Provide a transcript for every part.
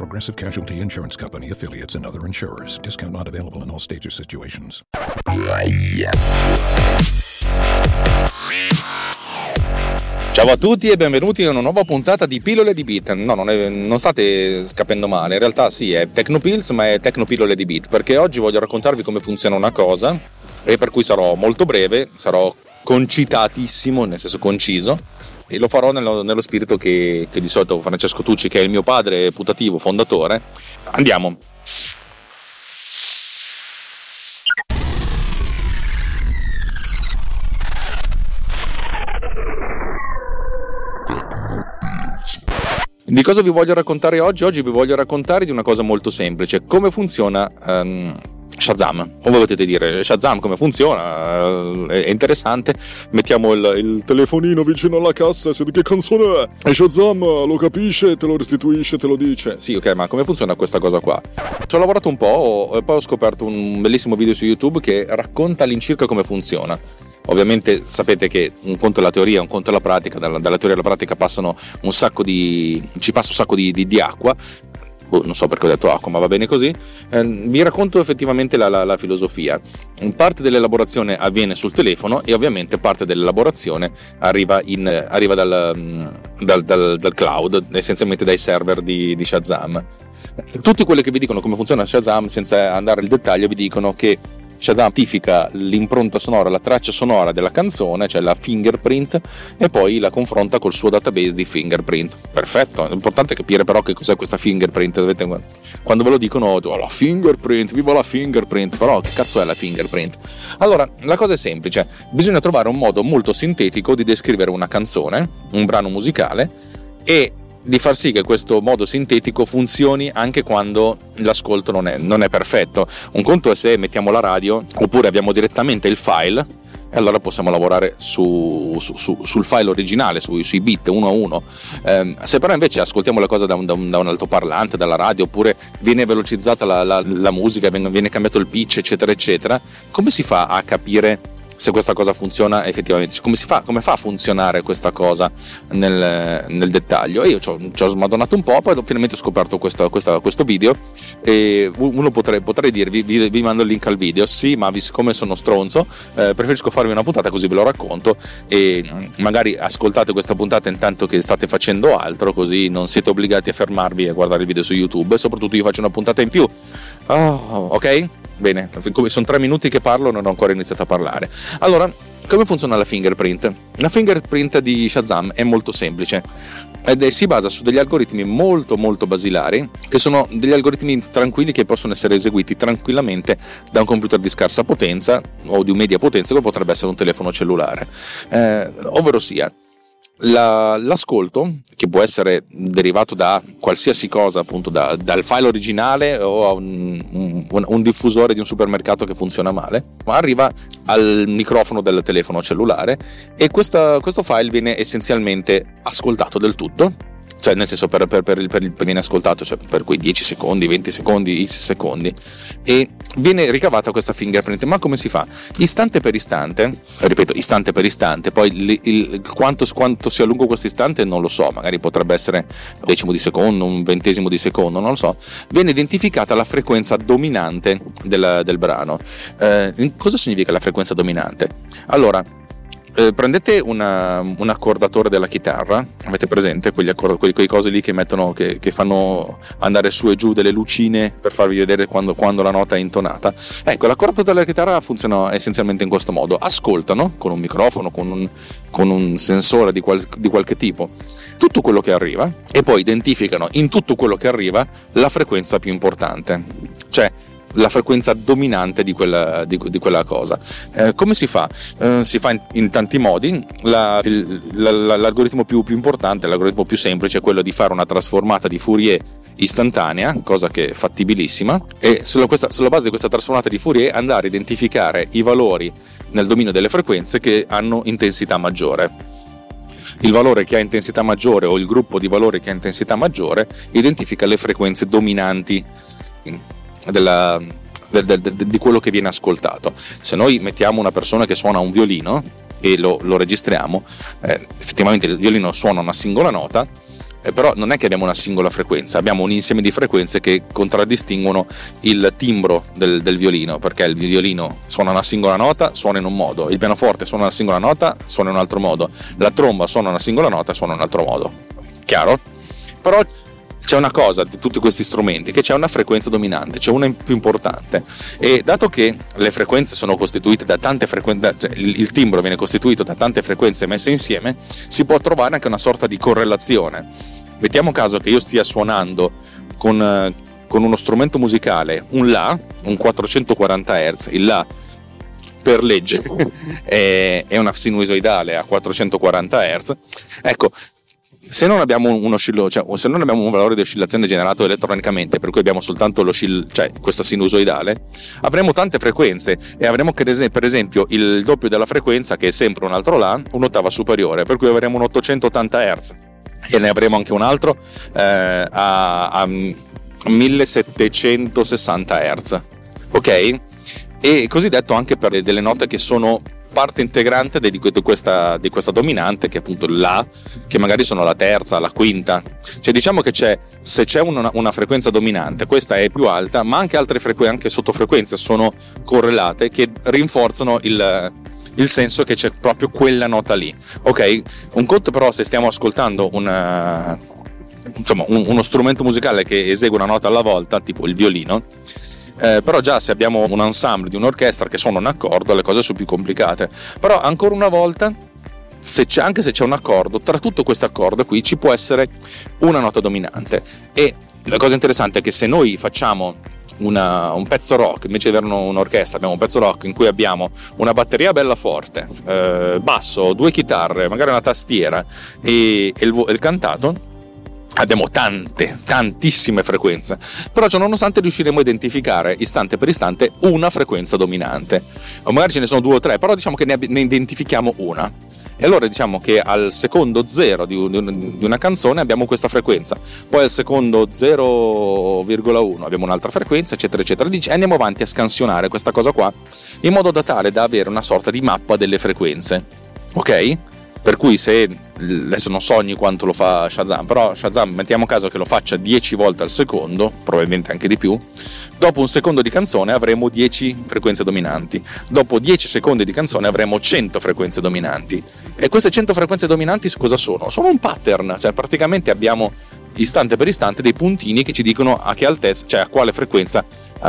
Progressive Casualty Insurance Company affiliates and other insurers. Discount not available in all states or situations. Ciao a tutti e benvenuti a una nuova puntata di Pillole di Beat. No, non, è, non state scapendo male, in realtà sì, è Tecnopills, ma è Tecnopillole di Beat, perché oggi voglio raccontarvi come funziona una cosa e per cui sarò molto breve, sarò concitatissimo, nel senso conciso, e lo farò nello, nello spirito che, che, di solito Francesco Tucci, che è il mio padre putativo, fondatore. Andiamo. Di cosa vi voglio raccontare oggi? Oggi vi voglio raccontare di una cosa molto semplice, come funziona um, Shazam. Come potete dire, Shazam come funziona? È interessante. Mettiamo il, il telefonino vicino alla cassa e si che canzone è? E Shazam lo capisce, te lo restituisce, te lo dice. Sì, ok, ma come funziona questa cosa qua? Ci ho lavorato un po' e poi ho scoperto un bellissimo video su YouTube che racconta all'incirca come funziona. Ovviamente sapete che un conto è la teoria, un conto è la pratica, dalla, dalla teoria alla pratica passano un sacco di, ci passa un sacco di, di, di acqua, boh, non so perché ho detto acqua, ma va bene così. Eh, vi racconto effettivamente la, la, la, filosofia. Parte dell'elaborazione avviene sul telefono e ovviamente parte dell'elaborazione arriva, in, arriva dal, mm, dal, dal, dal, cloud, essenzialmente dai server di, di Shazam. Tutti quelli che vi dicono come funziona Shazam, senza andare al dettaglio, vi dicono che Shazam identifica l'impronta sonora, la traccia sonora della canzone, cioè la fingerprint, e poi la confronta col suo database di fingerprint. Perfetto, è importante capire però che cos'è questa fingerprint. Dovete, quando ve lo dicono, oh, la fingerprint, viva la fingerprint, però che cazzo è la fingerprint? Allora, la cosa è semplice, bisogna trovare un modo molto sintetico di descrivere una canzone, un brano musicale, e di far sì che questo modo sintetico funzioni anche quando l'ascolto non è, non è, perfetto. Un conto è se mettiamo la radio oppure abbiamo direttamente il file e allora possiamo lavorare su, su, su, sul file originale, sui bit uno a uno. Eh, se però invece ascoltiamo le cose da un, da, un, da un, altoparlante, dalla radio, oppure viene velocizzata la, la, la musica, viene cambiato il pitch, eccetera, eccetera, come si fa a capire se questa cosa funziona effettivamente, come, fa, come fa a funzionare questa cosa nel, nel dettaglio. Io ci ho, ci ho, smadonnato un po', poi finalmente ho scoperto questo, questa, questo video e uno potrei, potrei dirvi, vi, vi, mando il link al video, sì, ma siccome sono stronzo, eh, preferisco farvi una puntata così ve lo racconto e magari ascoltate questa puntata intanto che state facendo altro, così non siete obbligati a fermarvi a guardare il video su YouTube e soprattutto io faccio una puntata in più. Oh, ok? Bene, sono tre minuti che parlo, non ho ancora iniziato a parlare. Allora, come funziona la fingerprint? La fingerprint di Shazam è molto semplice ed si basa su degli algoritmi molto molto basilari che sono degli algoritmi tranquilli che possono essere eseguiti tranquillamente da un computer di scarsa potenza o di media potenza come potrebbe essere un telefono cellulare eh, ovvero sia la, l'ascolto, che può essere derivato da qualsiasi cosa, appunto da, dal file originale o a un, un, un, diffusore di un supermercato che funziona male, arriva al microfono del telefono cellulare e questa, questo file viene essenzialmente ascoltato del tutto cioè nel senso per, per, per, il, per il viene ascoltato cioè per quei 10 secondi, 20 secondi, x secondi e viene ricavata questa fingerprint ma come si fa? istante per istante ripeto istante per istante poi il, il, quanto, quanto, sia lungo questo istante non lo so magari potrebbe essere un decimo di secondo un ventesimo di secondo non lo so viene identificata la frequenza dominante del, del brano eh, cosa significa la frequenza dominante? allora eh, prendete una, un accordatore della chitarra, avete presente quegli accord- quei, quei cose lì che, mettono, che, che, fanno andare su e giù delle lucine per farvi vedere quando, quando la nota è intonata? Ecco, l'accordatore della chitarra funziona essenzialmente in questo modo: ascoltano con un microfono, con un, con un sensore di, qual- di qualche tipo tutto quello che arriva e poi identificano in tutto quello che arriva la frequenza più importante. Cioè, la frequenza dominante di quella, di, di quella cosa. Eh, come si fa? Eh, si fa in, in tanti modi. La, il, la, l'algoritmo più, più importante, l'algoritmo più semplice è quello di fare una trasformata di Fourier istantanea, cosa che è fattibilissima, e sulla, questa, sulla, base di questa trasformata di Fourier andare a identificare i valori nel dominio delle frequenze che hanno intensità maggiore. Il valore che ha intensità maggiore o il gruppo di valori che ha intensità maggiore identifica le frequenze dominanti della, de, de, de, di quello che viene ascoltato. Se noi mettiamo una persona che suona un violino e lo, lo registriamo, eh, effettivamente il violino suona una singola nota, eh, però non è che abbiamo una singola frequenza, abbiamo un insieme di frequenze che contraddistinguono il timbro del, del, violino, perché il violino suona una singola nota, suona in un modo, il pianoforte suona una singola nota, suona in un altro modo, la tromba suona una singola nota, suona in un altro modo. Chiaro? Però c'è una cosa di tutti questi strumenti, che c'è una frequenza dominante, c'è una più importante e dato che le frequenze sono costituite da tante frequenze, cioè il timbro viene costituito da tante frequenze messe insieme, si può trovare anche una sorta di correlazione. Mettiamo caso che io stia suonando con, con uno strumento musicale un La, un 440 Hz, il La per legge è, una sinusoidale a 440 Hz. Ecco, se non abbiamo un, oscillo, cioè, se non abbiamo un valore di oscillazione generato elettronicamente, per cui abbiamo soltanto cioè, questa sinusoidale, avremo tante frequenze e avremo che, per esempio il doppio della frequenza, che è sempre un altro La, un'ottava superiore, per cui avremo un 880 Hz e ne avremo anche un altro eh, a, a 1760 Hz. Ok? E così detto anche per delle note che sono parte integrante di questa, di questa, dominante che è appunto La, che magari sono la terza, la quinta. Cioè diciamo che c'è, se c'è una, una frequenza dominante, questa è più alta, ma anche altre frequenze, anche sottofrequenze sono correlate che rinforzano il, il senso che c'è proprio quella nota lì. Ok? Un conto però se stiamo ascoltando una, insomma, un, uno strumento musicale che esegue una nota alla volta, tipo il violino, eh, però già se abbiamo un ensemble di un'orchestra che suona un accordo le cose sono più complicate. Però ancora una volta se anche se c'è un accordo tra tutto questo accordo qui ci può essere una nota dominante. E la cosa interessante è che se noi facciamo una, un pezzo rock, invece di avere un'orchestra, abbiamo un pezzo rock in cui abbiamo una batteria bella forte, eh, basso, due chitarre, magari una tastiera e, e il, il cantato, abbiamo tante, tantissime frequenze, però ciò nonostante riusciremo a identificare istante per istante una frequenza dominante, o magari ce ne sono due o tre, però diciamo che ne, identifichiamo una. E allora diciamo che al secondo zero di, di una canzone abbiamo questa frequenza, poi al secondo 0,1 abbiamo un'altra frequenza, eccetera, eccetera, e andiamo avanti a scansionare questa cosa qua in modo da tale da avere una sorta di mappa delle frequenze. Ok? Per cui se adesso non sogni quanto lo fa Shazam, però Shazam mettiamo caso che lo faccia 10 volte al secondo, probabilmente anche di più, dopo un secondo di canzone avremo 10 frequenze dominanti, dopo 10 secondi di canzone avremo 100 frequenze dominanti. E queste 100 frequenze dominanti cosa sono? Sono un pattern, cioè praticamente abbiamo istante per istante dei puntini che ci dicono a che altezza, cioè a quale frequenza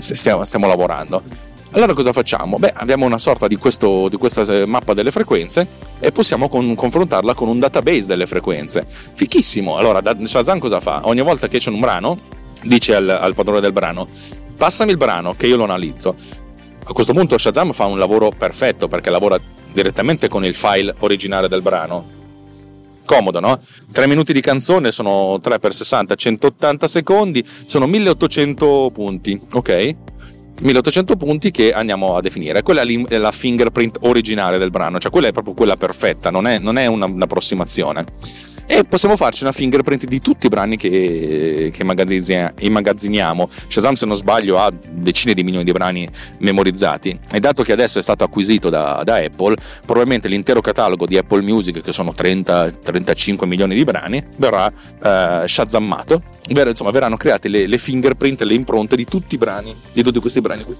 stiamo, stiamo lavorando. Allora cosa facciamo? Beh, abbiamo una sorta di, questo, di questa eh, mappa delle frequenze e possiamo con, confrontarla con un database delle frequenze. Fichissimo! Allora, Shazam cosa fa? Ogni volta che c'è un brano, dice al, al padrone del brano, passami il brano che io lo analizzo. A questo punto Shazam fa un lavoro perfetto perché lavora direttamente con il file originale del brano. Comodo, no? 3 minuti di canzone sono 3 x 60, 180 secondi, sono 1800 punti, ok? 1800 punti che andiamo a definire. Quella è la fingerprint originale del brano, cioè quella è proprio quella perfetta, non è, non è una, un'approssimazione e possiamo farci una fingerprint di tutti i brani che, che immagazziniamo. Shazam, se non sbaglio, ha decine di milioni di brani memorizzati e dato che adesso è stato acquisito da, da Apple, probabilmente l'intero catalogo di Apple Music, che sono 30-35 milioni di brani, verrà eh, shazammato. Ver- insomma, verranno create le, le fingerprint, le impronte di tutti i brani, di tutti questi brani qui.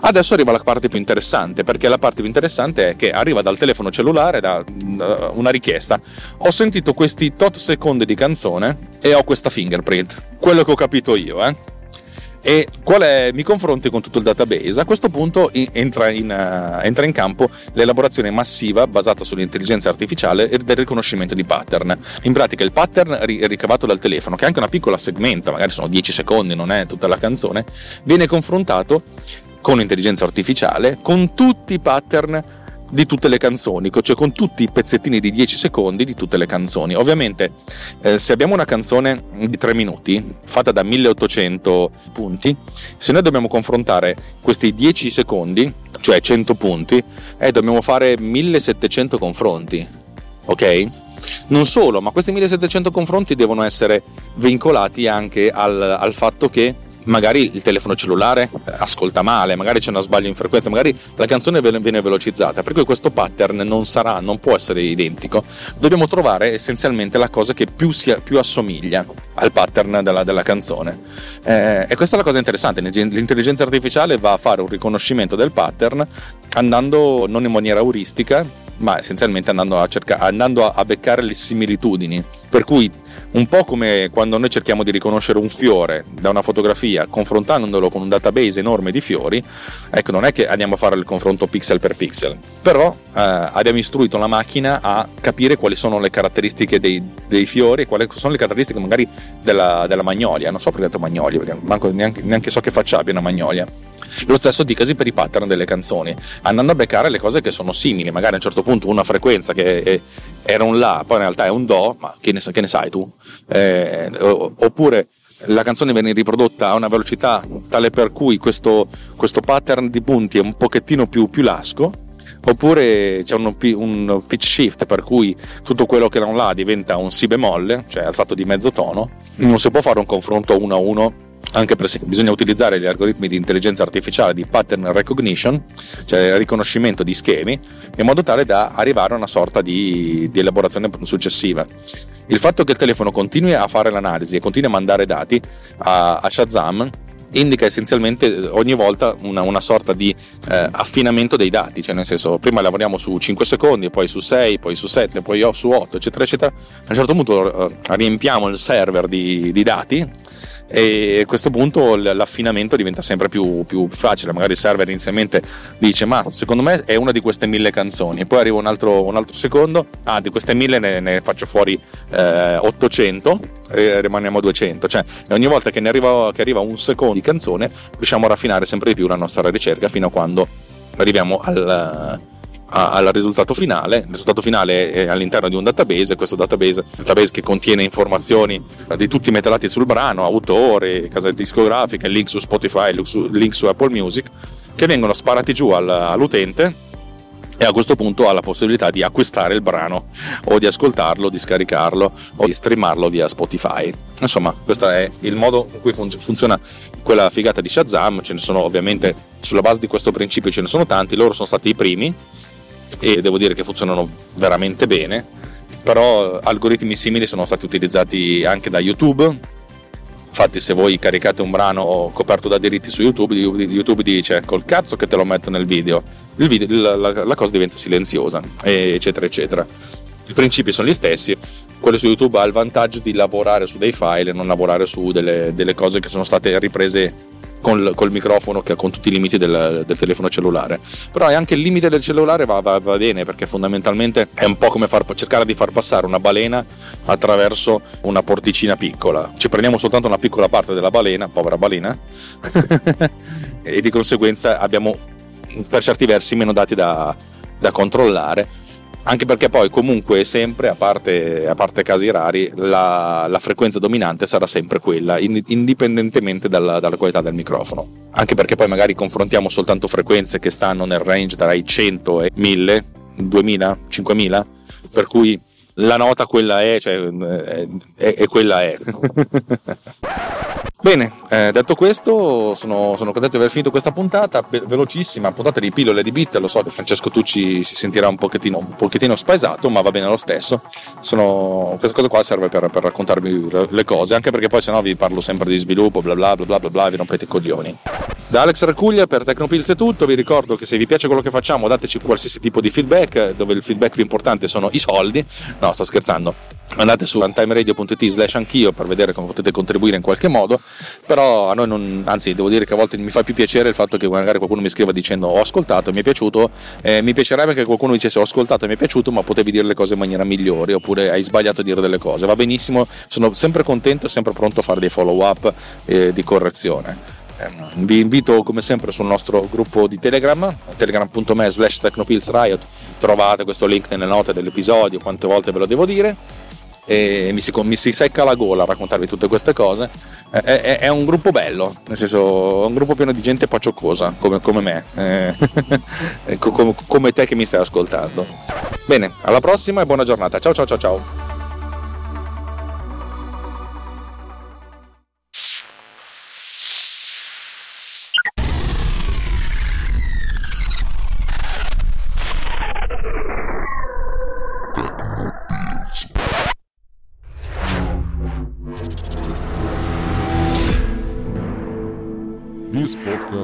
Adesso arriva la parte più interessante, perché la parte più interessante è che arriva dal telefono cellulare da, da una richiesta. Ho sentito questi tot secondi di canzone e ho questa fingerprint, quello che ho capito io, eh. e è, mi confronti con tutto il database. A questo punto entra in, uh, entra in, campo l'elaborazione massiva basata sull'intelligenza artificiale e del riconoscimento di pattern. In pratica il pattern ricavato dal telefono, che è anche una piccola segmenta, magari sono 10 secondi, non è tutta la canzone, viene confrontato con intelligenza artificiale con tutti i pattern di tutte le canzoni, cioè con tutti i pezzettini di 10 secondi di tutte le canzoni. Ovviamente, eh, se abbiamo una canzone di 3 minuti, fatta da 1800 punti, se noi dobbiamo confrontare questi 10 secondi, cioè 100 punti, eh, dobbiamo fare 1700 confronti. Ok? Non solo, ma questi 1700 confronti devono essere vincolati anche al, al fatto che magari il telefono cellulare eh, ascolta male, magari c'è uno sbaglio in frequenza, magari la canzone viene velocizzata, per cui questo pattern non sarà, non può essere identico. Dobbiamo trovare essenzialmente la cosa che più, sia, più assomiglia al pattern della, della canzone. Eh, e questa è la cosa interessante, l'intelligenza artificiale va a fare un riconoscimento del pattern andando non in maniera euristica, ma essenzialmente andando a, cercare, andando a beccare le similitudini. Per cui un po' come quando noi cerchiamo di riconoscere un fiore da una fotografia confrontandolo con un database enorme di fiori, ecco non è che andiamo a fare il confronto pixel per pixel, però eh, abbiamo istruito la macchina a capire quali sono le caratteristiche dei, dei fiori e quali sono le caratteristiche magari della, della magnolia, non so perché ho detto magnolia, perché neanche, neanche so che faccia abbia una magnolia. Lo stesso dicasi per i pattern delle canzoni, andando a beccare le cose che sono simili, magari a un certo punto una frequenza che è, era un La, poi in realtà è un Do, ma che ne, che ne sai tu? Eh, oppure la canzone viene riprodotta a una velocità tale per cui questo, questo pattern di punti è un pochettino più, più lasco, oppure c'è un, un, pitch shift per cui tutto quello che un La diventa un Si bemolle, cioè alzato di mezzo tono, non si può fare un confronto uno a uno anche perché bisogna utilizzare gli algoritmi di intelligenza artificiale di pattern recognition, cioè riconoscimento di schemi, in modo tale da arrivare a una sorta di, di elaborazione successiva. Il fatto che il telefono continui a fare l'analisi e continui a mandare dati a, a Shazam indica essenzialmente ogni volta una, una sorta di eh, affinamento dei dati, cioè nel senso prima lavoriamo su 5 secondi, poi su 6, poi su 7, poi su 8, eccetera, eccetera. A un certo punto eh, riempiamo il server di, di dati e a questo punto l'affinamento diventa sempre più, più, facile. Magari il server inizialmente dice: Ma secondo me è una di queste mille canzoni. Poi arriva un altro, un altro secondo, ah, di queste mille ne, ne faccio fuori eh, 800 e rimaniamo a 200. Cioè, ogni volta che arriva, che arriva un secondo di canzone, riusciamo a raffinare sempre di più la nostra ricerca fino a quando arriviamo al al risultato finale. Il risultato finale è all'interno di un database, questo database, database che contiene informazioni di tutti i metallati sul brano, autore, casa discografica, link su Spotify, link su, link su Apple Music, che vengono sparati giù all'utente e a questo punto ha la possibilità di acquistare il brano o di ascoltarlo, di scaricarlo o di streamarlo via Spotify. Insomma, questo è il modo in cui funziona quella figata di Shazam. Ce ne sono ovviamente sulla base di questo principio ce ne sono tanti, loro sono stati i primi e devo dire che funzionano veramente bene, però algoritmi simili sono stati utilizzati anche da YouTube. Infatti se voi caricate un brano coperto da diritti su YouTube, YouTube dice col cazzo che te lo metto nel video, video la, la, la cosa diventa silenziosa, eccetera, eccetera. I principi sono gli stessi, quello su YouTube ha il vantaggio di lavorare su dei file e non lavorare su delle, delle cose che sono state riprese col, col microfono che con tutti i limiti del, del, telefono cellulare. Però anche il limite del cellulare va, va, va bene perché fondamentalmente è un po' come far, cercare di far passare una balena attraverso una porticina piccola. Ci prendiamo soltanto una piccola parte della balena, povera balena, e di conseguenza abbiamo per certi versi meno dati da, da controllare anche perché poi comunque sempre, a parte, a parte casi rari, la, la, frequenza dominante sarà sempre quella, indipendentemente dalla, dalla, qualità del microfono. Anche perché poi magari confrontiamo soltanto frequenze che stanno nel range tra i 100 e 1000, 2000, 5000, per cui la nota quella è, cioè, è, è quella è. Bene, eh, detto questo, sono, sono, contento di aver finito questa puntata, be- velocissima, puntata di pillole di bit, lo so che Francesco Tucci si sentirà un pochettino, un pochettino spaesato, ma va bene lo stesso. Sono, questa cosa qua serve per, per, raccontarvi le cose, anche perché poi sennò vi parlo sempre di sviluppo, bla bla bla bla bla, bla vi rompete i coglioni. Da Alex Racuglia per Tecnopills è tutto, vi ricordo che se vi piace quello che facciamo dateci qualsiasi tipo di feedback, dove il feedback più importante sono i soldi, no sto scherzando, andate su runtimeradio.it slash anch'io per vedere come potete contribuire in qualche modo. Però a noi non, anzi devo dire che a volte mi fa più piacere il fatto che magari qualcuno mi scriva dicendo ho ascoltato mi è piaciuto, eh, mi piacerebbe che qualcuno dicesse ho ascoltato e mi è piaciuto ma potevi dire le cose in maniera migliore oppure hai sbagliato a dire delle cose, va benissimo, sono sempre contento e sempre pronto a fare dei follow up eh, di correzione. Ehm, vi invito come sempre sul nostro gruppo di Telegram, telegram.me slash technopillsriot, trovate questo link nelle note dell'episodio, quante volte ve lo devo dire, e mi si, mi si secca la gola a raccontarvi tutte queste cose. È, è, è, un gruppo bello, nel senso, è un gruppo pieno di gente pacciocosa, come, come me, eh, come te che mi stai ascoltando. Bene, alla prossima e buona giornata. Ciao ciao ciao ciao.